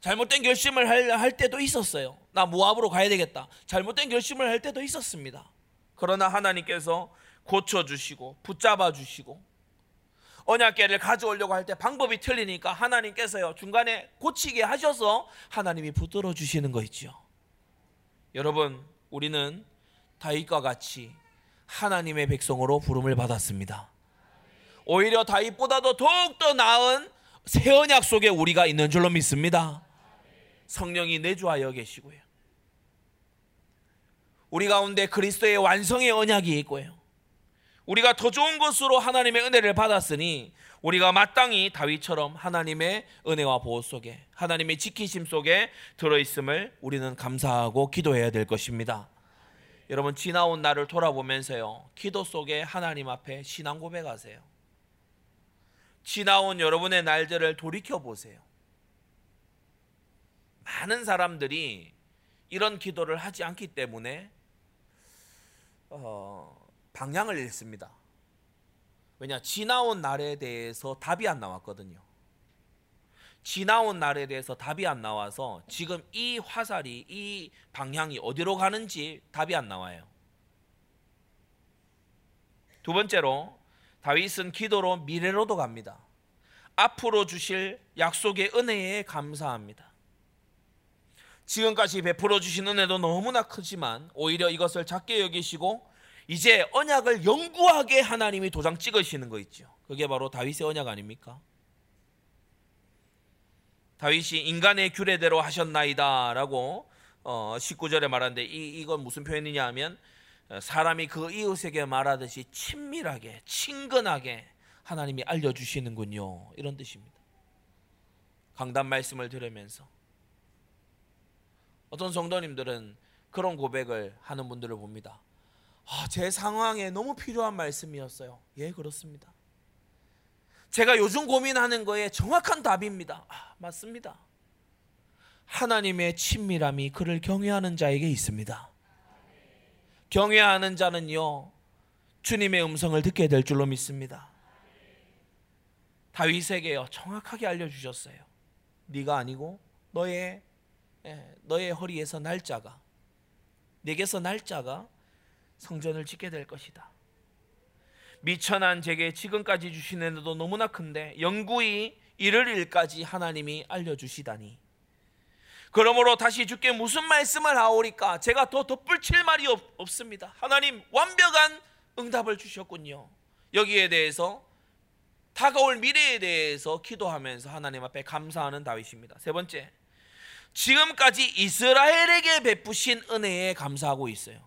잘못된 결심을 할, 할 때도 있었어요. 나 모압으로 가야 되겠다. 잘못된 결심을 할 때도 있었습니다. 그러나 하나님께서 고쳐주시고 붙잡아 주시고 언약계를 가져오려고 할 때 방법이 틀리니까 하나님께서요 중간에 고치게 하셔서 하나님이 붙들어 주시는 거 있죠. 여러분 우리는 다윗과 같이 하나님의 백성으로 부름을 받았습니다. 오히려 다윗보다도 더욱더 나은 새 언약 속에 우리가 있는 줄로 믿습니다. 성령이 내주하여 계시고요. 우리 가운데 그리스도의 완성의 언약이 있고요. 우리가 더 좋은 것으로 하나님의 은혜를 받았으니 우리가 마땅히 다윗처럼 하나님의 은혜와 보호 속에 하나님의 지키심 속에 들어 있음을 우리는 감사하고 기도해야 될 것입니다. 여러분 지나온 날을 돌아보면서요. 기도 속에 하나님 앞에 신앙 고백하세요. 지나온 여러분의 날들을 돌이켜 보세요. 많은 사람들이 이런 기도를 하지 않기 때문에 어, 방향을 잃습니다. 왜냐 지나온 날에 대해서 답이 안 나왔거든요. 지나온 날에 대해서 답이 안 나와서 지금 이 화살이 이 방향이 어디로 가는지 답이 안 나와요. 두 번째로 다윗은 기도로 미래로도 갑니다. 앞으로 주실 약속의 은혜에 감사합니다. 지금까지 베풀어 주신 은혜도 너무나 크지만 오히려 이것을 작게 여기시고 이제 언약을 영구하게 하나님이 도장 찍으시는 거 있죠. 그게 바로 다윗의 언약 아닙니까? 다윗이 인간의 규례대로 하셨나이다라고 어, 19절에 말하는데 이 이건 무슨 표현이냐 하면 어, 사람이 그 이웃에게 말하듯이 친밀하게 친근하게 하나님이 알려 주시는군요. 이런 뜻입니다. 강단 말씀을 들으면서 어떤 성도님들은 그런 고백을 하는 분들을 봅니다. 아, 제 상황에 너무 필요한 말씀이었어요. 예, 그렇습니다. 제가 요즘 고민하는 거에 정확한 답입니다. 아, 맞습니다. 하나님의 친밀함이 그를 경외하는 자에게 있습니다. 경외하는 자는요, 주님의 음성을 듣게 될 줄로 믿습니다. 다윗에게요, 정확하게 알려주셨어요. 네가 아니고 너의 예, 너의 허리에서 날짜가 내게서 날짜가 성전을 짓게 될 것이다. 미천한 제게 지금까지 주신 은혜도 너무나 큰데 영구히 이를 일까지 하나님이 알려주시다니. 그러므로 다시 주께 무슨 말씀을 하오리까? 제가 더 덧붙일 말이 없, 없습니다. 하나님 완벽한 응답을 주셨군요. 여기에 대해서 다가올 미래에 대해서 기도하면서 하나님 앞에 감사하는 다윗입니다. 세 번째, 지금까지 이스라엘에게 베푸신 은혜에 감사하고 있어요.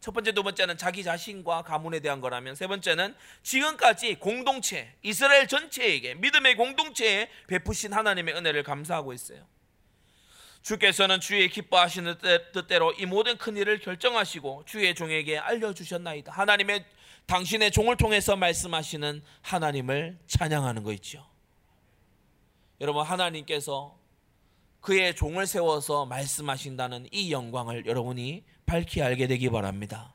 첫 번째, 두 번째는 자기 자신과 가문에 대한 거라면 세 번째는 지금까지 공동체, 이스라엘 전체에게 믿음의 공동체에 베푸신 하나님의 은혜를 감사하고 있어요. 주께서는 주의 기뻐하시는 뜻대로 이 모든 큰 일을 결정하시고 주의 종에게 알려주셨나이다. 하나님의 당신의 종을 통해서 말씀하시는 하나님을 찬양하는 거 있죠. 여러분 하나님께서 그의 종을 세워서 말씀하신다는 이 영광을 여러분이 밝히 알게 되기 바랍니다.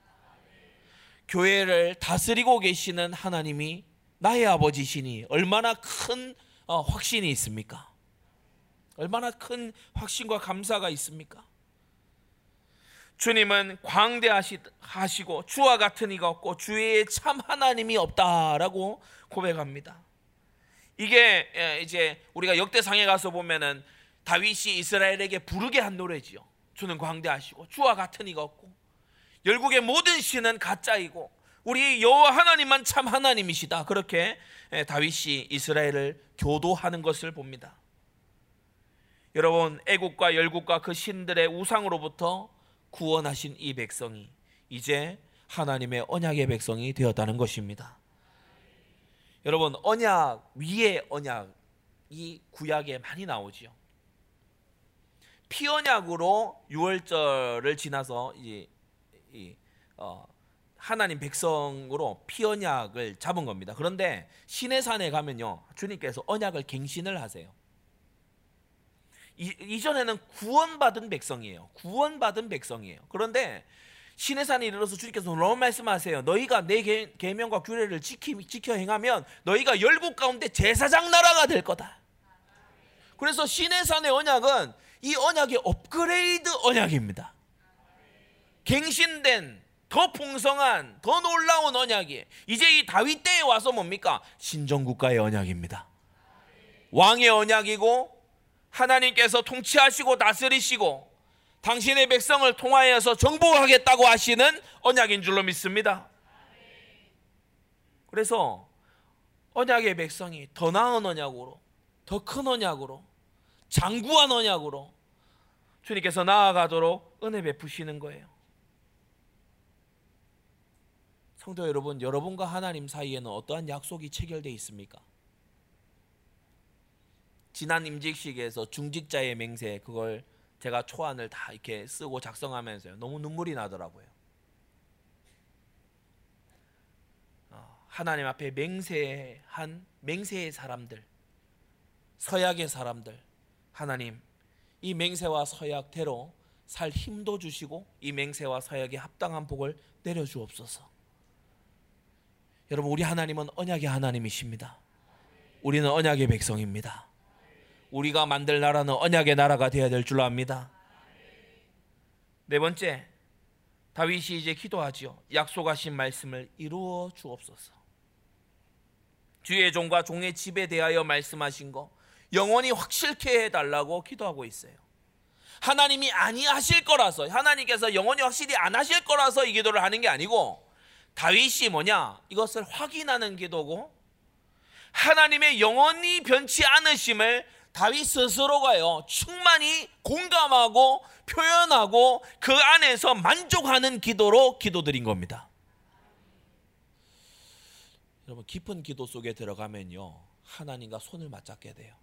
교회를 다스리고 계시는 하나님이 나의 아버지시니 얼마나 큰 어, 확신이 있습니까? 얼마나 큰 확신과 감사가 있습니까? 주님은 광대하시고 주와 같은 이가 없고 주의 참 하나님이 없다라고 고백합니다. 이게 예, 이제 우리가 역대상에 가서 보면은 다윗이 이스라엘에게 부르게 한 노래지요. 주는 광대하시고 주와 같은 이가 없고 열국의 모든 신은 가짜이고 우리 여호와 하나님만 참 하나님이시다. 그렇게 예, 다윗이 이스라엘을 교도하는 것을 봅니다. 여러분 애국과 열국과 그 신들의 우상으로부터 구원하신 이 백성이 이제 하나님의 언약의 백성이 되었다는 것입니다. 여러분 언약 위에 언약이 구약에 많이 나오지요. 피언약으로 6월절을 지나서 이, 이 어, 하나님 백성으로 피언약을 잡은 겁니다. 그런데 시내산에 가면요 주님께서 언약을 갱신을 하세요. 이, 전에는 구원받은 백성이에요. 구원받은 백성이에요. 그런데 시내산에 이르러서 주님께서 너무 말씀하세요. 너희가 내 계, 명과 규례를 지키, 지켜 행하면 너희가 열국 가운데 제사장 나라가 될 거다. 그래서 시내산의 언약은 이 언약의 업그레이드 언약입니다. 갱신된 더 풍성한 더 놀라운 언약이 이제 이 다윗 때에 와서 뭡니까? 신정국가의 언약입니다. 왕의 언약이고 하나님께서 통치하시고 다스리시고 당신의 백성을 통하여서 정복하겠다고 하시는 언약인 줄로 믿습니다. 그래서 언약의 백성이 더 나은 언약으로 더 큰 언약으로 장구한 언약으로 주님께서 나아가도록 은혜 베푸시는 거예요. 성도 여러분, 여러분과 하나님 사이에는 어떠한 약속이 체결되어 있습니까? 지난 임직식에서 중직자의 맹세 그걸 제가 초안을 다 이렇게 쓰고 작성하면서요. 너무 눈물이 나더라고요. 어, 하나님 앞에 맹세한 맹세의 사람들, 서약의 사람들, 하나님 이 맹세와 서약대로 살 힘도 주시고 이 맹세와 서약에 합당한 복을 내려 주옵소서. 여러분 우리 하나님은 언약의 하나님이십니다. 우리는 언약의 백성입니다. 우리가 만들 나라는 언약의 나라가 되어야 될줄 압니다. 네 번째, 다윗이 이제 기도하지요. 약속하신 말씀을 이루어 주옵소서. 주의 종과 종의 집에 대하여 말씀하신 거 영원히 확실케 해달라고 기도하고 있어요. 하나님이 아니하실 거라서 하나님께서 영원히 확실히 안 하실 거라서 이 기도를 하는 게 아니고 다윗이 뭐냐 이것을 확인하는 기도고 하나님의 영원히 변치 않으심을 다윗 스스로가요 충만히 공감하고 표현하고 그 안에서 만족하는 기도로 기도드린 겁니다. 여러분 깊은 기도 속에 들어가면요 하나님과 손을 맞잡게 돼요.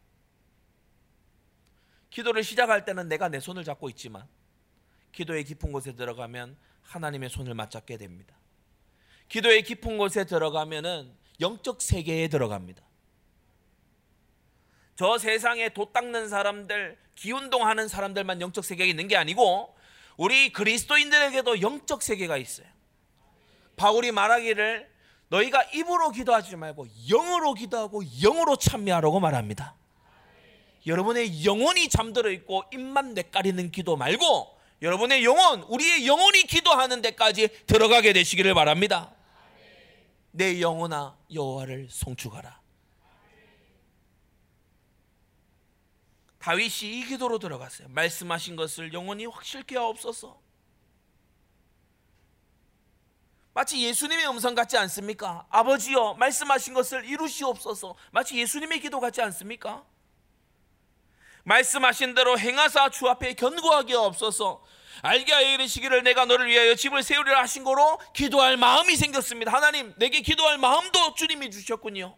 기도를 시작할 때는 내가 내 손을 잡고 있지만 기도의 깊은 곳에 들어가면 하나님의 손을 맞잡게 됩니다. 기도의 깊은 곳에 들어가면은 영적 세계에 들어갑니다. 저 세상에 돛 닦는 사람들, 기운동하는 사람들만 영적 세계에 있는 게 아니고 우리 그리스도인들에게도 영적 세계가 있어요. 바울이 말하기를 너희가 입으로 기도하지 말고 영으로 기도하고 영으로 참여하라고 말합니다. 여러분의 영혼이 잠들어 있고 입만 내까리는 기도 말고 여러분의 영혼, 우리의 영혼이 기도하는 데까지 들어가게 되시기를 바랍니다. 내 영혼아 여호와를 송축하라. 다윗이 이 기도로 들어갔어요. 말씀하신 것을 영원히 확실케 하옵소서. 마치 예수님의 음성 같지 않습니까? 아버지여 말씀하신 것을 이루시옵소서. 마치 예수님의 기도 같지 않습니까? 말씀하신 대로 행하사 주 앞에 견고하게 없어서 알게 하여 이르시기를 내가 너를 위하여 집을 세우리라 하신 거로 기도할 마음이 생겼습니다. 하나님 내게 기도할 마음도 주님이 주셨군요.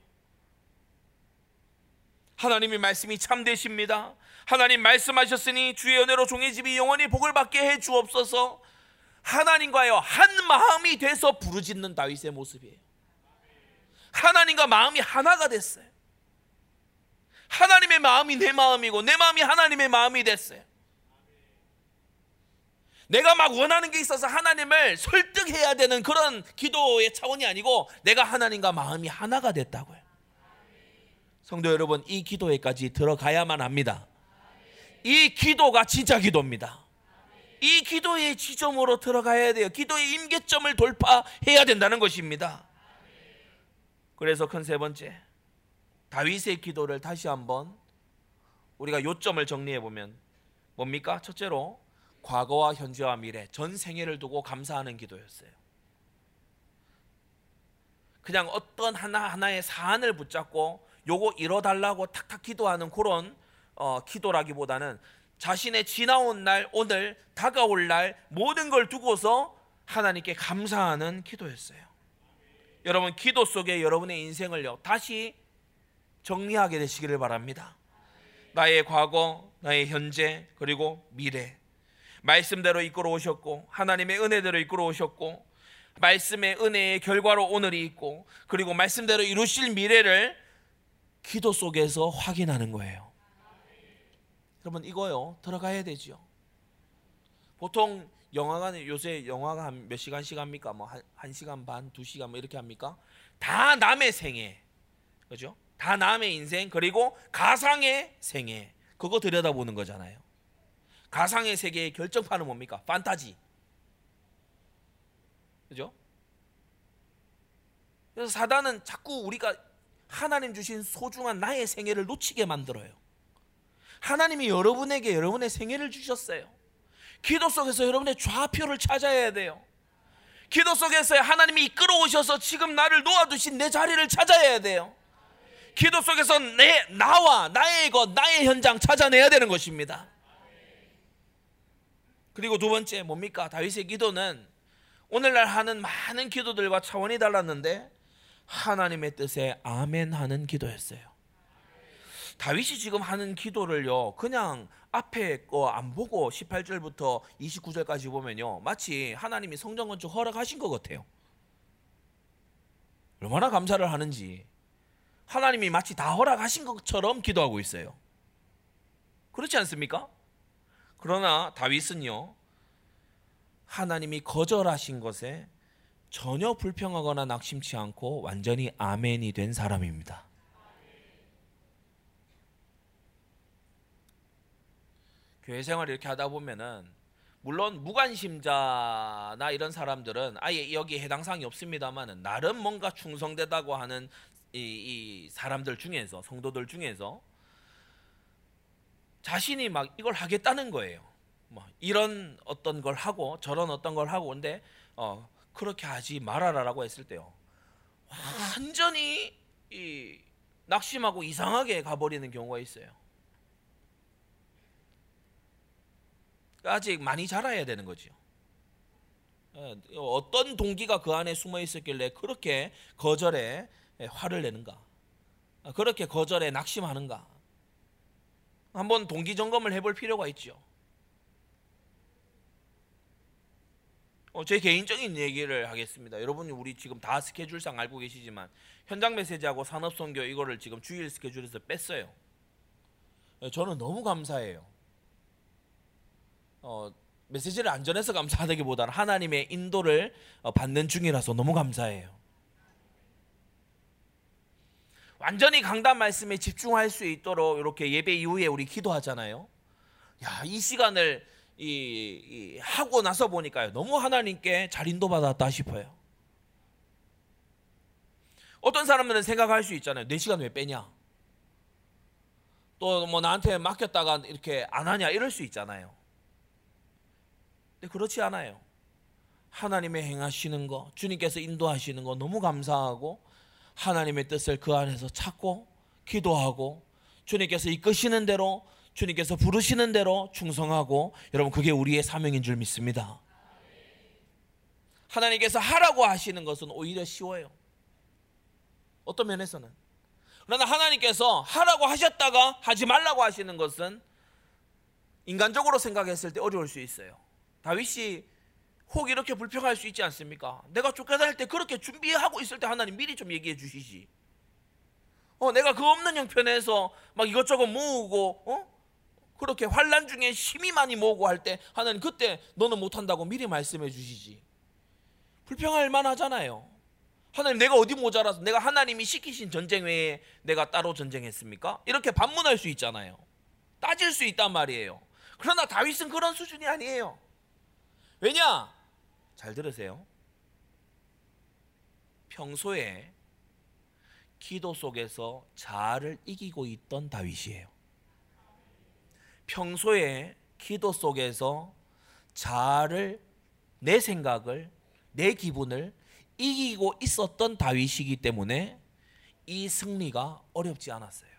하나님의 말씀이 참되십니다. 하나님 말씀하셨으니 주의 은혜로 종의 집이 영원히 복을 받게 해 주옵소서. 하나님과요 한 마음이 돼서 부르짖는 다윗의 모습이에요. 하나님과 마음이 하나가 됐어요. 하나님의 마음이 내 마음이고 내 마음이 하나님의 마음이 됐어요. 내가 막 원하는 게 있어서 하나님을 설득해야 되는 그런 기도의 차원이 아니고 내가 하나님과 마음이 하나가 됐다고요. 성도 여러분, 이 기도에까지 들어가야만 합니다. 이 기도가 진짜 기도입니다. 이 기도의 지점으로 들어가야 돼요. 기도의 임계점을 돌파해야 된다는 것입니다. 그래서 큰 세 번째, 다윗의 기도를 다시 한번 우리가 요점을 정리해 보면 뭡니까? 첫째로 과거와 현재와 미래 전 생애를 두고 감사하는 기도였어요. 그냥 어떤 하나 하나의 사안을 붙잡고 요거 이뤄달라고 탁탁 기도하는 그런 어, 기도라기보다는 자신의 지나온 날, 오늘 다가올 날 모든 걸 두고서 하나님께 감사하는 기도였어요. 여러분 기도 속에 여러분의 인생을요 다시 정리하게 되시기를 바랍니다. 나의 과거, 나의 현재, 그리고 미래. 말씀대로 이끌어 오셨고 하나님의 은혜대로 이끌어 오셨고 말씀의 은혜의 결과로 오늘이 있고 그리고 말씀대로 이루실 미래를 기도 속에서 확인하는 거예요. 여러분 이거요 들어가야 되죠. 보통 영화관 요새 영화가 한 몇 시간씩 합니까? 뭐한 한 시간 반, 두 시간 뭐 이렇게 합니까? 다 남의 생애, 그죠? 다 남의 인생 그리고 가상의 생애 그거 들여다보는 거잖아요. 가상의 세계의 결정판은 뭡니까? 판타지. 그죠? 그래서 사단은 자꾸 우리가 하나님 주신 소중한 나의 생애를 놓치게 만들어요. 하나님이 여러분에게 여러분의 생애를 주셨어요. 기도 속에서 여러분의 좌표를 찾아야 돼요. 기도 속에서 하나님이 이끌어 오셔서 지금 나를 놓아두신 내 자리를 찾아야 돼요. 기도 속에서 내 나와 나의 것 나의 현장 찾아내야 되는 것입니다. 그리고 두 번째 뭡니까? 다윗의 기도는 오늘날 하는 많은 기도들과 차원이 달랐는데 하나님의 뜻에 아멘 하는 기도였어요. 다윗이 지금 하는 기도를요. 그냥 앞에 거 안 보고 18절부터 29절까지 보면요. 마치 하나님이 성전 건축 허락하신 것 같아요. 얼마나 감사를 하는지 하나님이 마치 다 허락하신 것처럼 기도하고 있어요. 그렇지 않습니까? 그러나 다윗은요. 하나님이 거절하신 것에 전혀 불평하거나 낙심치 않고 완전히 아멘이 된 사람입니다. 교회 생활 이렇게 하다 보면은 물론 무관심자나 이런 사람들은 아예 여기 해당 사항이 없습니다만은 나름 뭔가 충성되다고 하는 이, 이 사람들 중에서 성도들 중에서 자신이 막 이걸 하겠다는 거예요. 뭐 이런 어떤 걸 하고 저런 어떤 걸 하고 근데 어 그렇게 하지 말아라라고 했을 때요. 완전히 이 낙심하고 이상하게 가버리는 경우가 있어요. 아직 많이 자라야 되는 거죠. 예, 어떤 동기가 그 안에 숨어 있었길래 그렇게 거절에 화를 내는가? 그렇게 거절에 낙심하는가? 한번 동기 점검을 해볼 필요가 있죠. 어, 제 개인적인 얘기를 하겠습니다. 여러분이 우리 지금 다 스케줄상 알고 계시지만 현장 메시지하고 산업 선교 이거를 지금 주일 스케줄에서 뺐어요. 예, 저는 너무 감사해요. 어, 메시지를 안 전해서 감사하다기보다는 하나님의 인도를 어, 받는 중이라서 너무 감사해요. 완전히 강단 말씀에 집중할 수 있도록 이렇게 예배 이후에 우리 기도하잖아요. 야, 이 시간을 이, 이 하고 나서 보니까요. 너무 하나님께 잘 인도받았다 싶어요. 어떤 사람들은 생각할 수 있잖아요. 4시간 왜 빼냐? 또 뭐 나한테 맡겼다가 이렇게 안 하냐? 이럴 수 있잖아요. 근데 그렇지 않아요. 하나님의 행하시는 거, 주님께서 인도하시는 거 너무 감사하고 하나님의 뜻을 그 안에서 찾고 기도하고 주님께서 이끄시는 대로 주님께서 부르시는 대로 충성하고 여러분 그게 우리의 사명인 줄 믿습니다. 하나님께서 하라고 하시는 것은 오히려 쉬워요. 어떤 면에서는. 그러나 하나님께서 하라고 하셨다가 하지 말라고 하시는 것은 인간적으로 생각했을 때 어려울 수 있어요. 다윗이 혹 이렇게 불평할 수 있지 않습니까? 내가 쫓겨다닐 때 그렇게 준비하고 있을 때 하나님 미리 좀 얘기해 주시지. 어, 내가 그 없는 형편에서 막 이것저것 모으고, 어? 그렇게 환란 중에 힘이 많이 모으고 할 때 하나님 그때 너는 못한다고 미리 말씀해 주시지. 불평할 만하잖아요. 하나님 내가 어디 모자라서 내가 하나님이 시키신 전쟁 외에 내가 따로 전쟁했습니까? 이렇게 반문할 수 있잖아요. 따질 수 있단 말이에요. 그러나 다윗은 그런 수준이 아니에요. 왜냐? 잘 들으세요. 평소에 기도 속에서 자아를 이기고 있던 다윗이에요. 평소에 기도 속에서 자아를 내 생각을 내 기분을 이기고 있었던 다윗이기 때문에 이 승리가 어렵지 않았어요.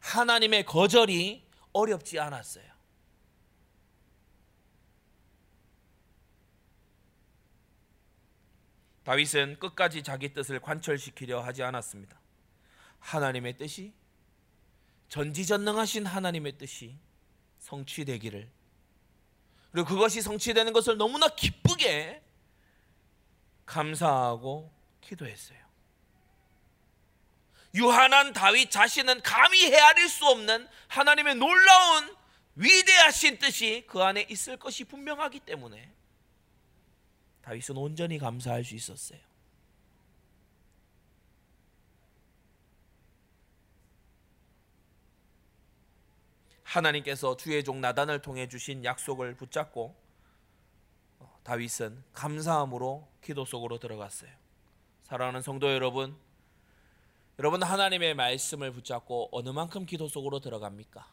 하나님의 거절이 어렵지 않았어요. 다윗은 끝까지 자기 뜻을 관철시키려 하지 않았습니다. 하나님의 뜻이 전지전능하신 하나님의 뜻이 성취되기를 그리고 그것이 성취되는 것을 너무나 기쁘게 감사하고 기도했어요. 유한한 다윗 자신은 감히 헤아릴 수 없는 하나님의 놀라운 위대하신 뜻이 그 안에 있을 것이 분명하기 때문에 다윗은 온전히 감사할 수 있었어요. 하나님께서 주의 종 나단을 통해 주신 약속을 붙잡고 어, 다윗은 감사함으로 기도 속으로 들어갔어요. 사랑하는 성도 여러분, 여러분 하나님의 말씀을 붙잡고 어느 만큼 기도 속으로 들어갑니까?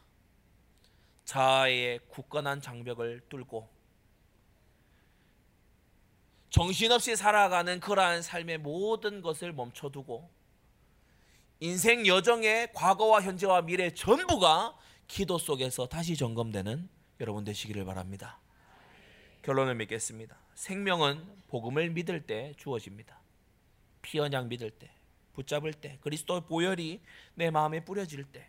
자아의 굳건한 장벽을 뚫고 정신없이 살아가는 그러한 삶의 모든 것을 멈춰두고 인생 여정의 과거와 현재와 미래 전부가 기도 속에서 다시 점검되는 여러분 되시기를 바랍니다. 결론을 맺겠습니다. 생명은 복음을 믿을 때 주어집니다. 피언양 믿을 때, 붙잡을 때, 그리스도 보혈이 내 마음에 뿌려질 때,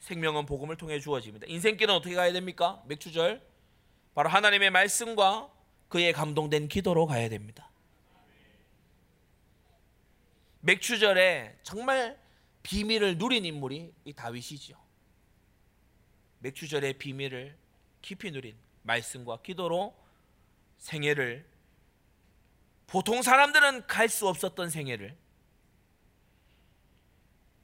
생명은 복음을 통해 주어집니다. 인생길은 어떻게 가야 됩니까? 맥주절 바로 하나님의 말씀과 그의 감동된 기도로 가야 됩니다. 맥주절에 정말 비밀을 누린 인물이 이 다윗이죠. 맥주절의 비밀을 깊이 누린 말씀과 기도로 생애를 보통 사람들은 갈 수 없었던 생애를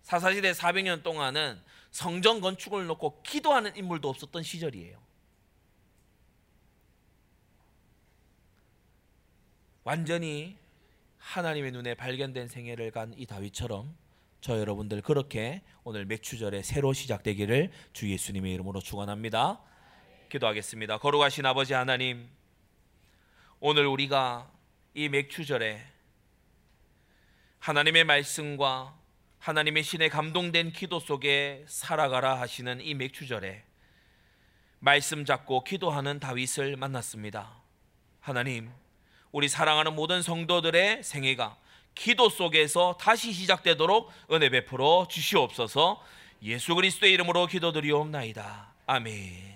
사사시대 400년 동안은 성전 건축을 놓고 기도하는 인물도 없었던 시절이에요. 완전히 하나님의 눈에 발견된 생애를 간 이 다윗처럼 저 여러분들 그렇게 오늘 맥주절에 새로 시작되기를 주 예수님의 이름으로 축원합니다. 기도하겠습니다. 거룩하신 아버지 하나님, 오늘 우리가 이 맥주절에 하나님의 말씀과 하나님의 신에 감동된 기도 속에 살아가라 하시는 이 맥주절에 말씀 잡고 기도하는 다윗을 만났습니다. 하나님, 우리 사랑하는 모든 성도들의 생애가 기도 속에서 다시 시작되도록 은혜 베풀어 주시옵소서 예수 그리스도의 이름으로 기도드리옵나이다. 아멘.